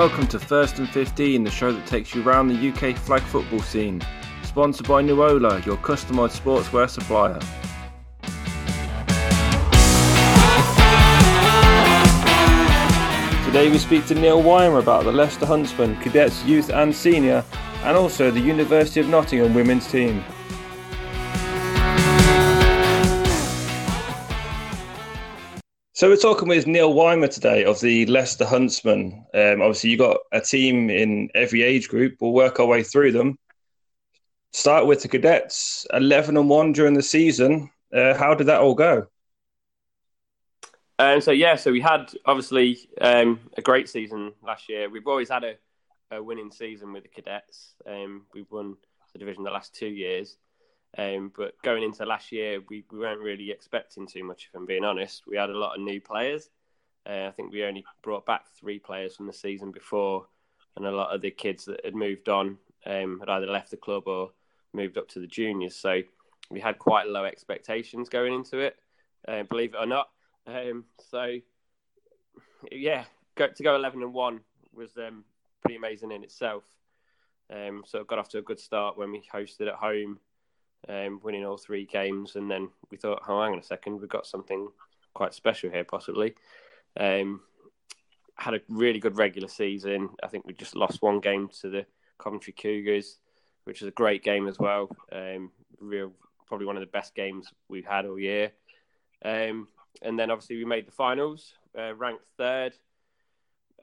Welcome to First and 15, the show that takes you around the UK flag football scene. Sponsored by Nuola, your customised sportswear supplier. Today we speak to Neil Weimer about the Leicester Huntsmen, cadets, youth and senior, and also the University of Nottingham women's team. So we're talking with Neil Weimer today of the Leicester Huntsmen. Um, obviously, you got a team in every age group. We'll work our way through them. Start with the cadets, eleven and one during the season. Uh, how did that all go? Um, so yeah, so we had obviously um, a great season last year. We've always had a, a winning season with the cadets. Um, we've won the division the last two years, um, but going into last year, we, we weren't really expecting too much. If I'm being honest, we had a lot of new players. Uh, I think we only brought back three players from the season before, and a lot of the kids that had moved on um, had either left the club or moved up to the juniors. So we had quite low expectations going into it. Uh, believe it or not. Um, so yeah, go, to go eleven and one was um, pretty amazing in itself. Um, so it got off to a good start when we hosted at home, um, winning all three games, and then we thought, oh, hang on a second, we've got something quite special here, possibly. Um, had a really good regular season. I think we just lost one game to the Coventry Cougars, which was a great game as well. Um, real, probably one of the best games we've had all year. Um, and then obviously we made the finals, uh, ranked third.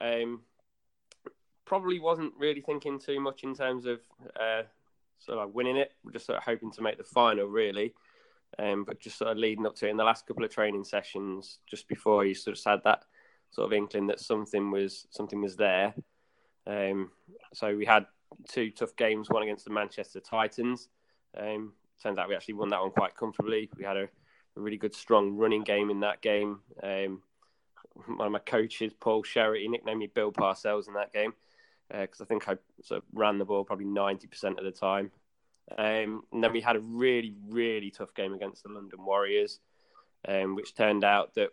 Um, probably wasn't really thinking too much in terms of uh, of like winning it. We're just sort of hoping to make the final, really. Um, but just sort of leading up to it in the last couple of training sessions, just before you sort of had that sort of inkling that something was something was there. Um, so we had two tough games, one against the Manchester Titans. Um, turns out we actually won that one quite comfortably. We had a a really good, strong running game in that game. Um, one of my coaches, Paul Sherritt, he nicknamed me Bill Parcells in that game because uh, I think I sort of ran the ball probably 90% of the time. Um, and then we had a really, really tough game against the London Warriors, um, which turned out that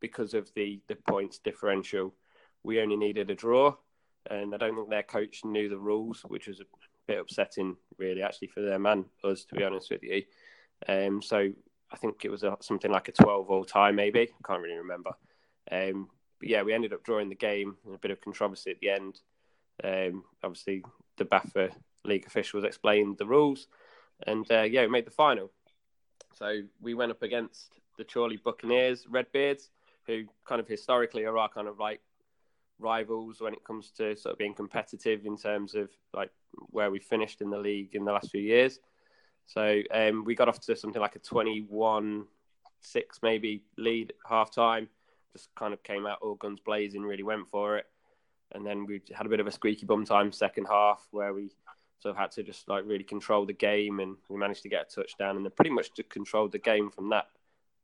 because of the, the points differential, we only needed a draw. And I don't think their coach knew the rules, which was a bit upsetting, really, actually, for them and us, to be honest with you. Um, so I think it was a, something like a 12 all tie, maybe. I can't really remember. Um, but yeah, we ended up drawing the game. A bit of controversy at the end. Um, obviously, the BAFA league officials explained the rules, and uh, yeah, we made the final. So we went up against the Chorley Buccaneers, Redbeards, who kind of historically are our kind of like rivals when it comes to sort of being competitive in terms of like where we finished in the league in the last few years. So um, we got off to something like a 21 6 maybe lead half time. Just kind of came out all guns blazing, really went for it. And then we had a bit of a squeaky bum time second half where we sort of had to just like really control the game and we managed to get a touchdown and then pretty much just controlled the game from that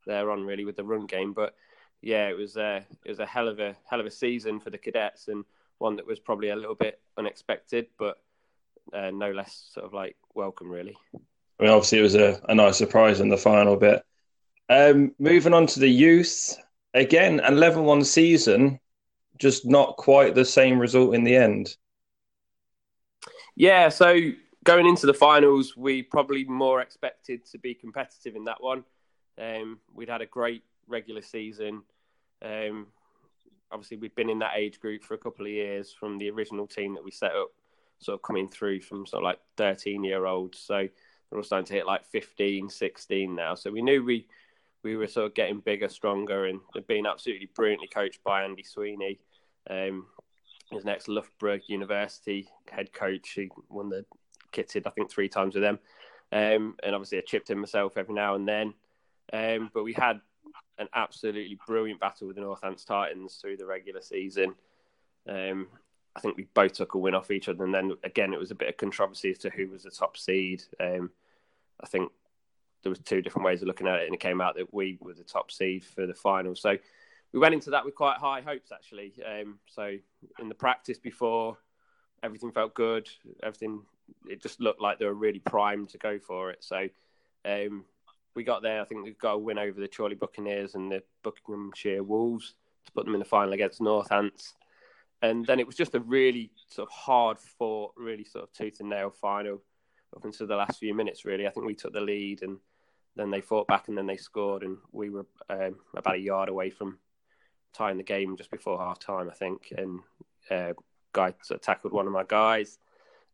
there on really with the run game. But yeah, it was a it was a hell of a hell of a season for the cadets and one that was probably a little bit unexpected, but uh, no less sort of like welcome really. I mean, obviously, it was a, a nice surprise in the final bit. Um, moving on to the youth, again, an 11 1 season, just not quite the same result in the end. Yeah, so going into the finals, we probably more expected to be competitive in that one. Um, we'd had a great regular season. Um, obviously, we'd been in that age group for a couple of years from the original team that we set up, sort of coming through from sort of like 13 year olds. So we're all starting to hit like 15, 16 now. So we knew we we were sort of getting bigger, stronger, and being absolutely brilliantly coached by Andy Sweeney. Um, his next Loughborough University head coach. He won the kitted, I think, three times with them. Um, and obviously, I chipped in myself every now and then. Um, but we had an absolutely brilliant battle with the Northants Titans through the regular season. Um, I think we both took a win off each other, and then again it was a bit of controversy as to who was the top seed. Um, I think there was two different ways of looking at it, and it came out that we were the top seed for the final. So we went into that with quite high hopes, actually. Um, so in the practice before, everything felt good. Everything it just looked like they were really primed to go for it. So um, we got there. I think we got a win over the Chorley Buccaneers and the Buckinghamshire Wolves to put them in the final against Northants. and then it was just a really sort of hard fought, really sort of tooth and nail final up until the last few minutes. Really, I think we took the lead, and then they fought back, and then they scored, and we were um, about a yard away from tying the game just before half time, I think, and uh, guy sort of tackled one of my guys.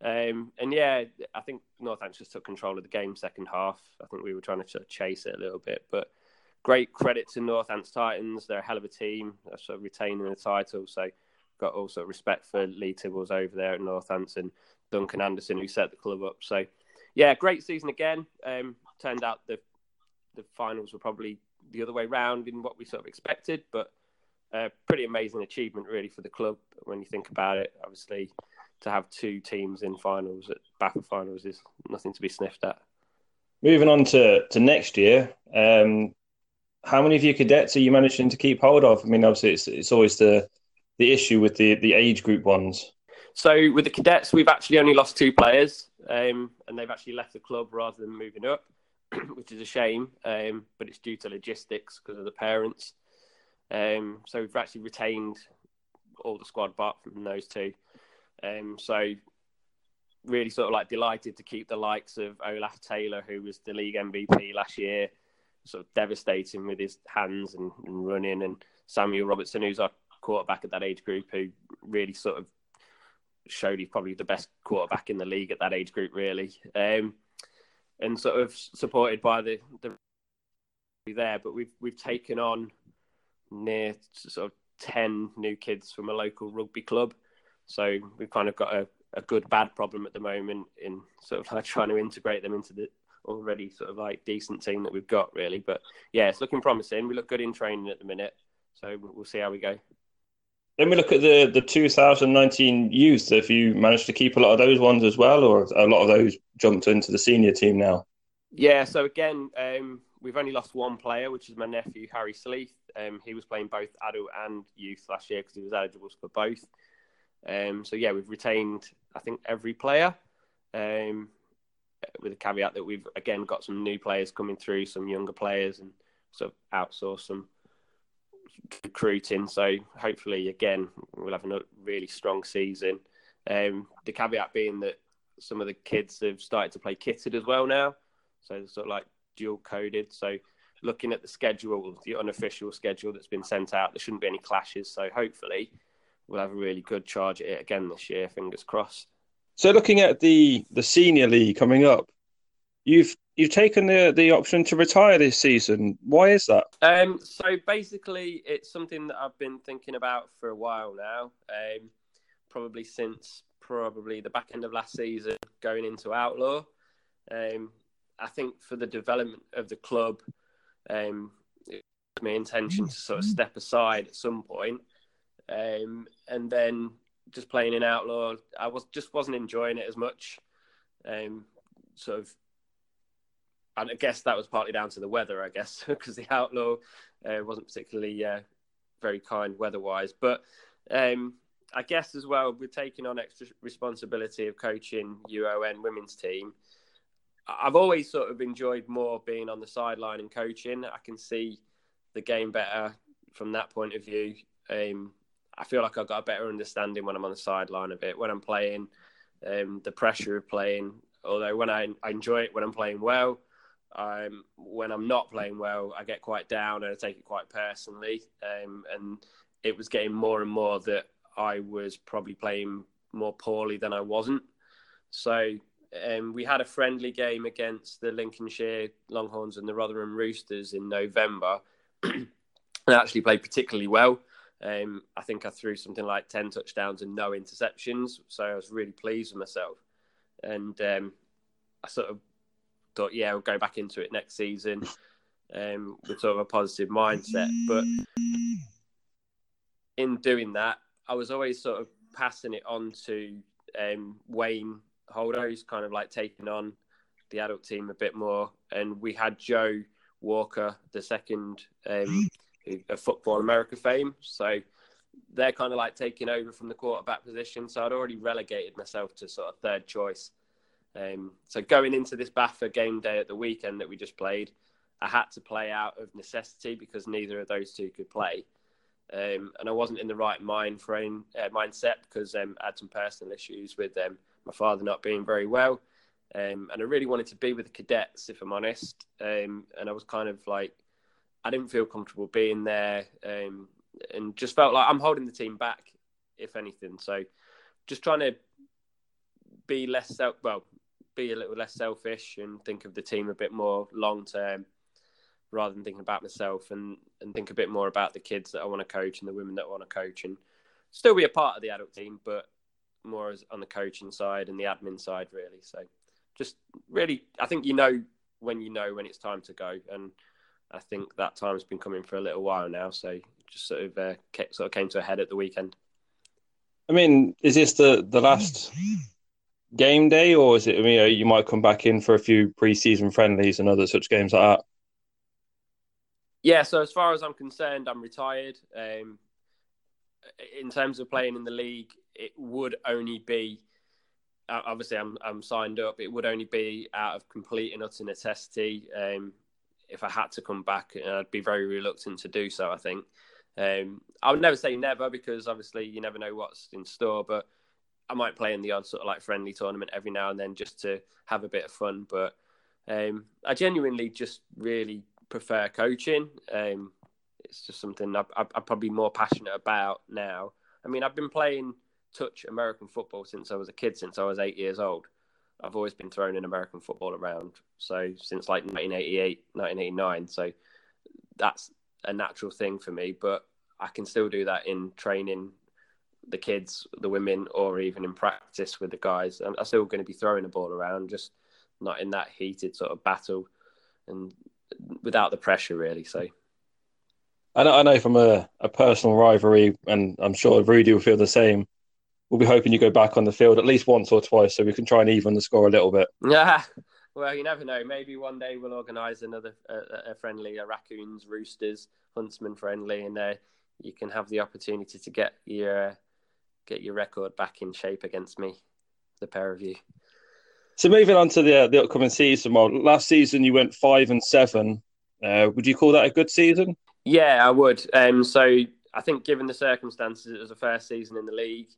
Um, and yeah, I think Northants just took control of the game second half. I think we were trying to sort of chase it a little bit, but great credit to Northants Titans. They're a hell of a team. They're sort of retaining the title. So got all sort of respect for Lee Tibbles over there at Northants and Duncan Anderson who set the club up. So yeah, great season again. Um, turned out the the finals were probably the other way round in what we sort of expected, but a pretty amazing achievement really for the club when you think about it. Obviously, to have two teams in finals at BAFA finals is nothing to be sniffed at. Moving on to, to next year, um, how many of your cadets are you managing to keep hold of? I mean, obviously, it's it's always the the issue with the the age group ones. So with the cadets, we've actually only lost two players, um, and they've actually left the club rather than moving up, which is a shame. Um, but it's due to logistics because of the parents. Um, so we've actually retained all the squad apart from those two. Um, so really sort of like delighted to keep the likes of Olaf Taylor, who was the league MVP last year, sort of devastating with his hands and, and running, and Samuel Robertson, who's our quarterback at that age group, who really sort of showed he's probably the best quarterback in the league at that age group, really. Um, and sort of supported by the the there, but we've we've taken on near sort of ten new kids from a local rugby club, so we've kind of got a, a good bad problem at the moment in sort of like trying to integrate them into the already sort of like decent team that we've got really. But yeah, it's looking promising. We look good in training at the minute, so we'll see how we go. Then we look at the the 2019 youth. Have you managed to keep a lot of those ones as well, or a lot of those jumped into the senior team now? Yeah. So again, um, we've only lost one player, which is my nephew Harry Sleeth. Um, he was playing both adult and youth last year because he was eligible for both. Um, so yeah, we've retained I think every player, um, with the caveat that we've again got some new players coming through, some younger players, and sort of outsource some recruiting. So hopefully, again, we'll have a really strong season. Um, the caveat being that some of the kids have started to play kitted as well now, so sort of like dual coded. So looking at the schedule, the unofficial schedule that's been sent out, there shouldn't be any clashes. So hopefully, we'll have a really good charge at it again this year. Fingers crossed. So looking at the the senior league coming up, you've you've taken the the option to retire this season. Why is that? Um, so basically, it's something that I've been thinking about for a while now. Um, probably since probably the back end of last season, going into Outlaw. Um, I think for the development of the club, um, it was my intention to sort of step aside at some point, um, and then just playing in Outlaw, I was just wasn't enjoying it as much. Um, sort of and I guess that was partly down to the weather, I guess, because the outlaw uh, wasn't particularly uh, very kind weather-wise. But um, I guess as well, we're taking on extra responsibility of coaching UON women's team. I've always sort of enjoyed more being on the sideline and coaching. I can see the game better from that point of view. Um, I feel like I've got a better understanding when I'm on the sideline of it. When I'm playing, um, the pressure of playing. Although when I, I enjoy it when I'm playing well, um, when I'm not playing well, I get quite down and I take it quite personally. Um, and it was getting more and more that I was probably playing more poorly than I wasn't. So um, we had a friendly game against the Lincolnshire Longhorns and the Rotherham Roosters in November. I actually played particularly well. Um, I think I threw something like 10 touchdowns and no interceptions. So I was really pleased with myself. And um, I sort of thought, yeah, we'll go back into it next season um, with sort of a positive mindset. But in doing that, I was always sort of passing it on to um, Wayne Holder, who's kind of like taking on the adult team a bit more. And we had Joe Walker, the second um, of Football America fame. So they're kind of like taking over from the quarterback position. So I'd already relegated myself to sort of third choice. Um, so going into this BAFA game day at the weekend that we just played, I had to play out of necessity because neither of those two could play. um, and I wasn't in the right mind frame uh, mindset because um, I had some personal issues with um, my father not being very well, um, and I really wanted to be with the cadets, if I'm honest. Um, and I was kind of like, I didn't feel comfortable being there, um, and just felt like I'm holding the team back, if anything. So, just trying to be less self, well, be a little less selfish and think of the team a bit more long term rather than thinking about myself and, and think a bit more about the kids that I want to coach and the women that I want to coach and still be a part of the adult team, but more as on the coaching side and the admin side, really. So just really, I think you know when you know when it's time to go. And I think that time's been coming for a little while now. So just sort of, uh, sort of came to a head at the weekend. I mean, is this the, the last game day, or is it? I mean, you might come back in for a few preseason friendlies and other such games like that. Yeah, so as far as I'm concerned, I'm retired. Um, in terms of playing in the league, it would only be obviously I'm I'm signed up. It would only be out of complete and utter necessity. Um, if I had to come back, I'd be very reluctant to do so. I think um, I would never say never because obviously you never know what's in store. But I might play in the odd sort of like friendly tournament every now and then just to have a bit of fun. But um, I genuinely just really prefer coaching. Um, it's just something I, am probably more passionate about now. I mean, I've been playing touch American football since I was a kid, since I was eight years old. I've always been throwing in American football around. So since like 1988, 1989. So that's a natural thing for me. But I can still do that in training the kids, the women, or even in practice with the guys. I'm, I'm still going to be throwing the ball around, just not in that heated sort of battle. And without the pressure, really. So. I know, I know from a, a personal rivalry, and I'm sure Rudy will feel the same. We'll be hoping you go back on the field at least once or twice so we can try and even the score a little bit. Yeah, well, you never know. Maybe one day we'll organise another a, a friendly, a raccoons, roosters, huntsman friendly, and uh, you can have the opportunity to get your get your record back in shape against me, the pair of you. So moving on to the uh, the upcoming season, well, last season you went five and seven. Uh, would you call that a good season? Yeah, I would. Um, so I think, given the circumstances, it was the first season in the league.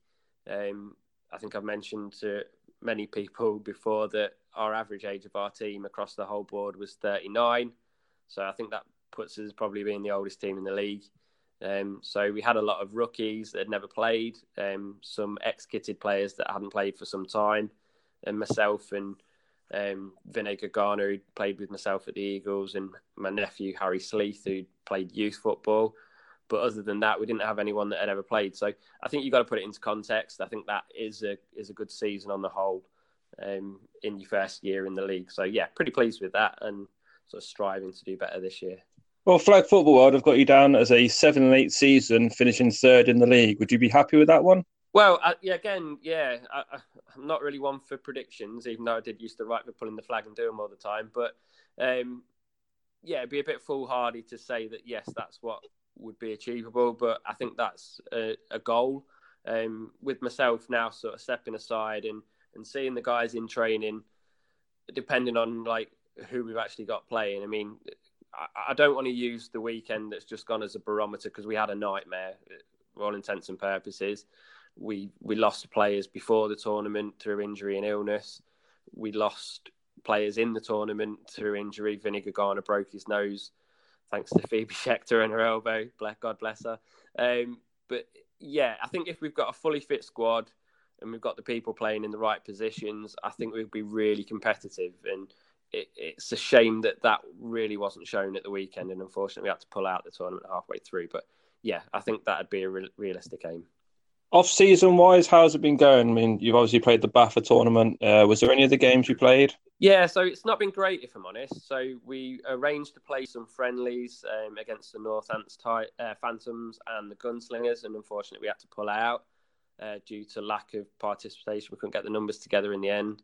Um, I think I've mentioned to many people before that our average age of our team across the whole board was 39. So I think that puts us probably being the oldest team in the league. Um, so we had a lot of rookies that had never played, um, some ex-kitted players that hadn't played for some time and myself and um, Vinay Garner, who played with myself at the Eagles, and my nephew Harry Sleeth, who played youth football. But other than that, we didn't have anyone that had ever played. So I think you've got to put it into context. I think that is a is a good season on the whole um, in your first year in the league. So yeah, pretty pleased with that, and sort of striving to do better this year. Well, Flag Football World I've got you down as a seven and eight season, finishing third in the league. Would you be happy with that one? Well, uh, yeah, again, yeah, I, am not really one for predictions, even though I did used to write for pulling the flag and do them all the time. But um, yeah, it'd be a bit foolhardy to say that yes, that's what would be achievable. But I think that's a, a goal. Um, with myself now, sort of stepping aside and and seeing the guys in training, depending on like who we've actually got playing. I mean, I, I don't want to use the weekend that's just gone as a barometer because we had a nightmare, for all intents and purposes we we lost players before the tournament through injury and illness. We lost players in the tournament through injury. Vinny Garner broke his nose thanks to Phoebe Schechter and her elbow. God bless her. Um, but yeah, I think if we've got a fully fit squad and we've got the people playing in the right positions, I think we'd be really competitive. And it, it's a shame that that really wasn't shown at the weekend. And unfortunately, we had to pull out the tournament halfway through. But yeah, I think that'd be a re- realistic aim. Off season wise, how's it been going? I mean, you've obviously played the BAFA tournament. Uh, was there any other games you played? Yeah, so it's not been great if I'm honest. So we arranged to play some friendlies um, against the north Northants uh, Phantoms and the Gunslingers, and unfortunately we had to pull out uh, due to lack of participation. We couldn't get the numbers together in the end,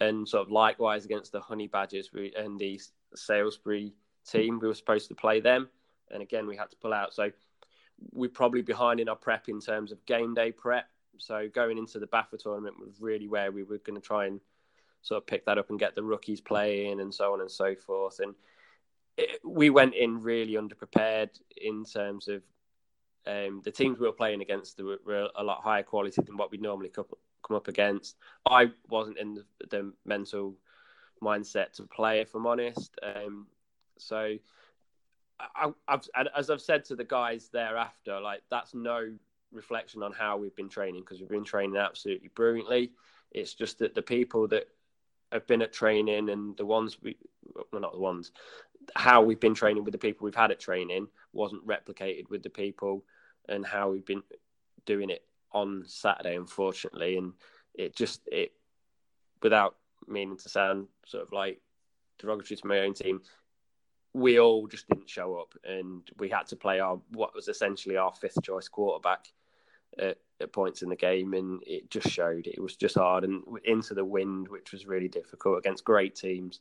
and sort of likewise against the Honey Badgers we, and the Salisbury team, we were supposed to play them, and again we had to pull out. So we're probably behind in our prep in terms of game day prep. So going into the BAFA tournament was really where we were going to try and sort of pick that up and get the rookies playing and so on and so forth. And it, we went in really underprepared in terms of Um, the teams we were playing against were, were, a lot higher quality than what we normally come, come up against. I wasn't in the, the, mental mindset to play, if I'm honest. Um, so, I, have as I've said to the guys thereafter, like that's no reflection on how we've been training because we've been training absolutely brilliantly. It's just that the people that have been at training and the ones we, well, not the ones, how we've been training with the people we've had at training wasn't replicated with the people and how we've been doing it on Saturday, unfortunately. And it just, it, without meaning to sound sort of like derogatory to my own team, we all just didn't show up and we had to play our, what was essentially our fifth choice quarterback at, at points in the game. And it just showed it was just hard and into the wind, which was really difficult against great teams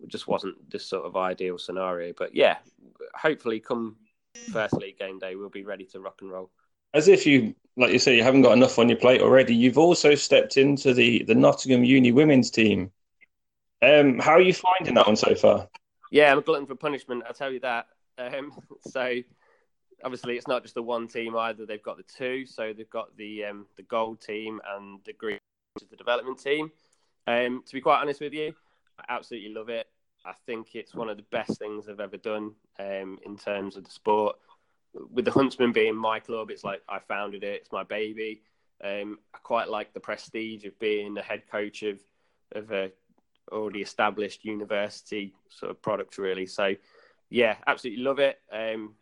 it just wasn't this sort of ideal scenario. But yeah, hopefully, come first league game day, we'll be ready to rock and roll. As if you, like you say, you haven't got enough on your plate already. You've also stepped into the the Nottingham Uni women's team. Um, how are you finding that one so far? Yeah, I'm a glutton for punishment. I'll tell you that. Um, so obviously, it's not just the one team either. They've got the two. So they've got the um, the gold team and the green, which is the development team. Um, to be quite honest with you, I absolutely love it. I think it's one of the best things I've ever done um, in terms of the sport. With the Huntsman being my club, it's like I founded it. It's my baby. Um, I quite like the prestige of being the head coach of of a already established university sort of product, really. So, yeah, absolutely love it. Um,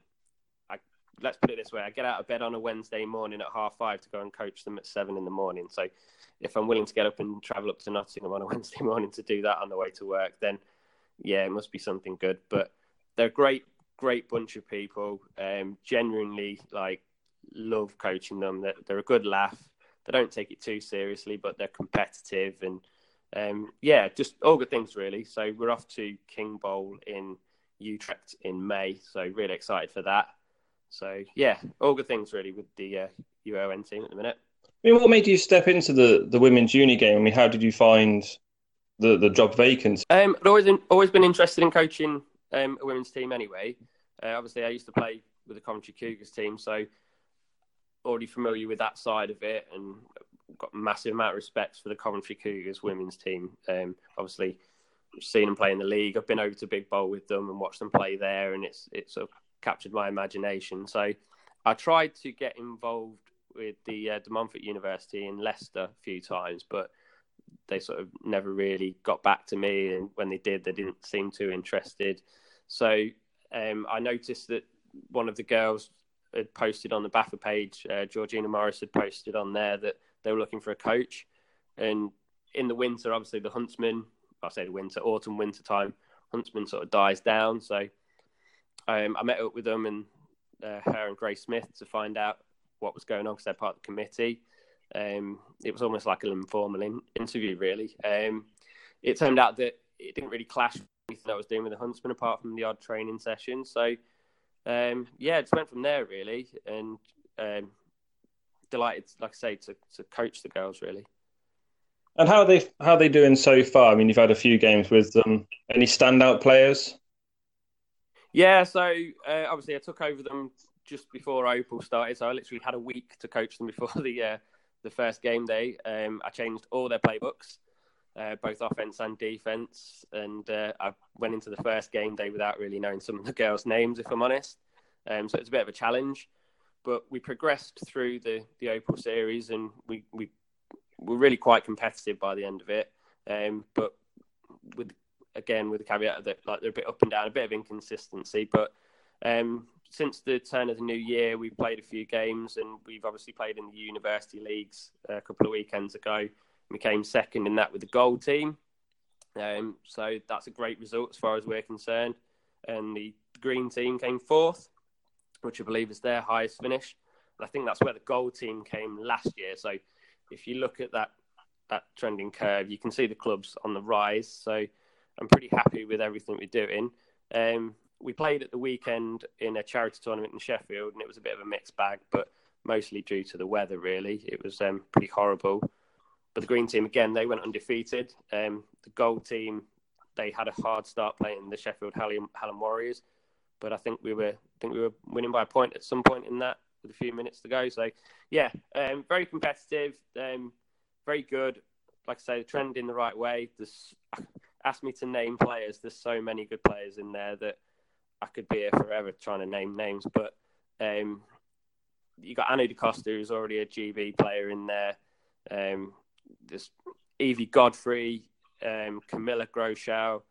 I, let's put it this way: I get out of bed on a Wednesday morning at half five to go and coach them at seven in the morning. So, if I'm willing to get up and travel up to Nottingham on a Wednesday morning to do that on the way to work, then yeah, it must be something good. But they're a great, great bunch of people. Um, genuinely, like, love coaching them. They're, they're a good laugh. They don't take it too seriously, but they're competitive and um, yeah, just all good things really. So we're off to King Bowl in Utrecht in May. So really excited for that. So yeah, all good things really with the uh, UON team at the minute. I mean, what made you step into the, the women's uni game? I mean, how did you find the, the job vacant? Um, I've always always been interested in coaching um, a women's team anyway. Uh, obviously, I used to play with the Coventry Cougars team, so already familiar with that side of it, and got massive amount of respect for the Coventry Cougars women's team. Um, obviously, seen them play in the league. I've been over to Big Bowl with them and watched them play there, and it's it sort of captured my imagination. So I tried to get involved with the uh, De Montfort University in Leicester a few times, but they sort of never really got back to me. And when they did, they didn't seem too interested. So um, I noticed that one of the girls had posted on the BAFA page, uh, Georgina Morris had posted on there that they were looking for a coach. And in the winter, obviously, the Huntsman, I say the winter, autumn, winter time, Huntsman sort of dies down. So um, I met up with them and uh, her and Grace Smith to find out what was going on because they're part of the committee. Um, it was almost like an informal in- interview, really. Um, it turned out that it didn't really clash with anything I was doing with the Huntsman, apart from the odd training session. So, um, yeah, it just went from there, really, and um, delighted, like I say, to, to coach the girls, really. And how are they how are they doing so far? I mean, you've had a few games with them. Any standout players? Yeah, so uh, obviously I took over them just before Opal started, so I literally had a week to coach them before the uh, the first game day. Um, I changed all their playbooks, uh, both offense and defense, and uh, I went into the first game day without really knowing some of the girls' names, if I'm honest. Um, so it's a bit of a challenge, but we progressed through the the Opal series, and we we were really quite competitive by the end of it. Um, but with again with the caveat that like they're a bit up and down, a bit of inconsistency, but um, since the turn of the new year, we've played a few games, and we've obviously played in the university leagues a couple of weekends ago. We came second in that with the gold team, um, so that's a great result as far as we're concerned. And the green team came fourth, which I believe is their highest finish. And I think that's where the gold team came last year. So if you look at that that trending curve, you can see the clubs on the rise. So I'm pretty happy with everything we're doing. Um, we played at the weekend in a charity tournament in Sheffield, and it was a bit of a mixed bag, but mostly due to the weather. Really, it was um, pretty horrible. But the green team again, they went undefeated. Um, the gold team, they had a hard start playing the Sheffield Hallam, Hallam Warriors, but I think we were I think we were winning by a point at some point in that with a few minutes to go. So, yeah, um, very competitive, um, very good. Like I say, the trend in the right way. There's, ask me to name players. There's so many good players in there that I could be here forever trying to name names. But um, you got Anu DaCosta, who's already a GB player in there. Um, there's Evie Godfrey, um, Camilla Groeschel,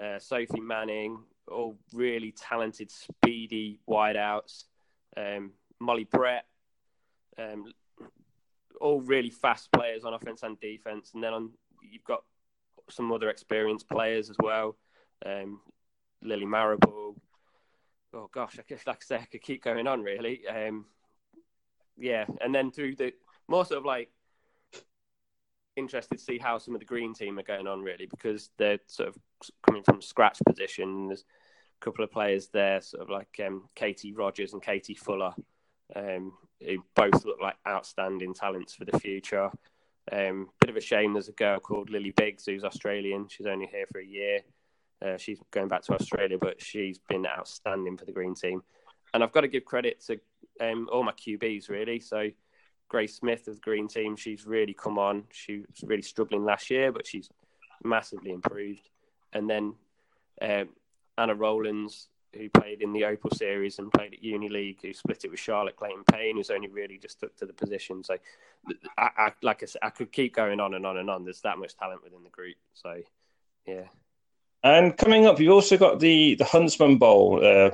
uh, Sophie Manning, all really talented, speedy wideouts. Um, Molly Brett, um, all really fast players on offense and defense. And then on you've got some other experienced players as well. Um, Lily Marable. Oh gosh, I guess like I say, I could keep going on really. Um, yeah, and then through the more sort of like interested to see how some of the green team are going on really because they're sort of coming from scratch position. There's a couple of players there, sort of like um, Katie Rogers and Katie Fuller, um, who both look like outstanding talents for the future. Um, bit of a shame. There's a girl called Lily Biggs who's Australian. She's only here for a year. Uh, she's going back to Australia, but she's been outstanding for the green team. And I've got to give credit to um, all my QBs really. So Grace Smith of the green team, she's really come on. She was really struggling last year, but she's massively improved. And then um, Anna Rowlands, who played in the Opal series and played at Uni League, who split it with Charlotte Clayton Payne, who's only really just took to the position. So, I, I, like I said, I could keep going on and on and on. There's that much talent within the group. So, yeah. And coming up, you've also got the the Huntsman Bowl, uh,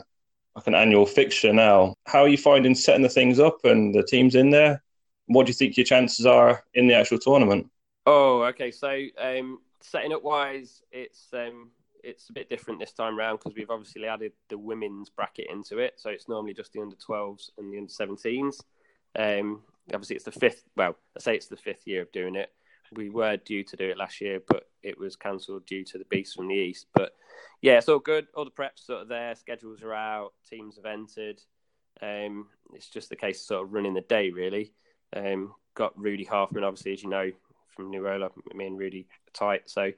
like an annual fixture now. How are you finding setting the things up and the teams in there? What do you think your chances are in the actual tournament? Oh, okay. So um, setting up wise, it's um, it's a bit different this time round because we've obviously added the women's bracket into it. So it's normally just the under 12s and the under 17s. Um, obviously, it's the fifth. Well, I say it's the fifth year of doing it. We were due to do it last year, but it was cancelled due to the beast from the east. But yeah, it's all good. All the preps sort of there. Schedules are out. Teams have entered. Um, it's just the case of sort of running the day, really. Um, got Rudy Halfman, obviously, as you know, from Nuola. Me and Rudy tight. So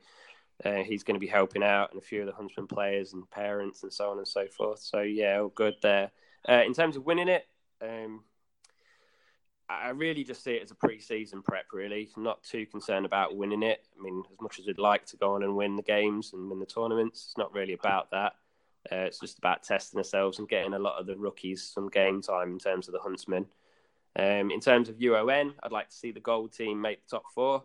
uh, he's going to be helping out, and a few of the Huntsman players and parents and so on and so forth. So yeah, all good there. Uh, in terms of winning it, um, I really just see it as a pre-season prep. Really, I'm not too concerned about winning it. I mean, as much as we'd like to go on and win the games and win the tournaments, it's not really about that. Uh, it's just about testing ourselves and getting a lot of the rookies some game time in terms of the Huntsmen. Um, in terms of UON, I'd like to see the gold team make the top four.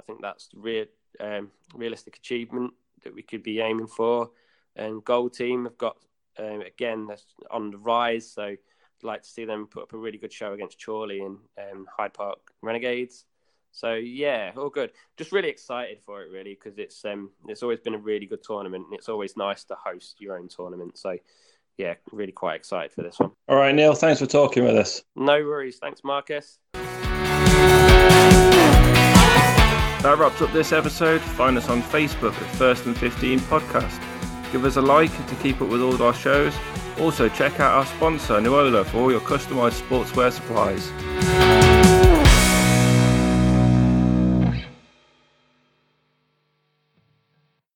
I think that's the real, um, realistic achievement that we could be aiming for. And gold team have got um, again that's on the rise, so I'd like to see them put up a really good show against Chorley and um, Hyde Park Renegades. So yeah, all good. Just really excited for it, really, because it's um it's always been a really good tournament, and it's always nice to host your own tournament. So yeah, really quite excited for this one. All right, Neil, thanks for talking with us. No worries. Thanks, Marcus. That wraps up this episode. Find us on Facebook at First and 15 Podcast. Give us a like to keep up with all our shows. Also, check out our sponsor, Nuola, for all your customized sportswear supplies.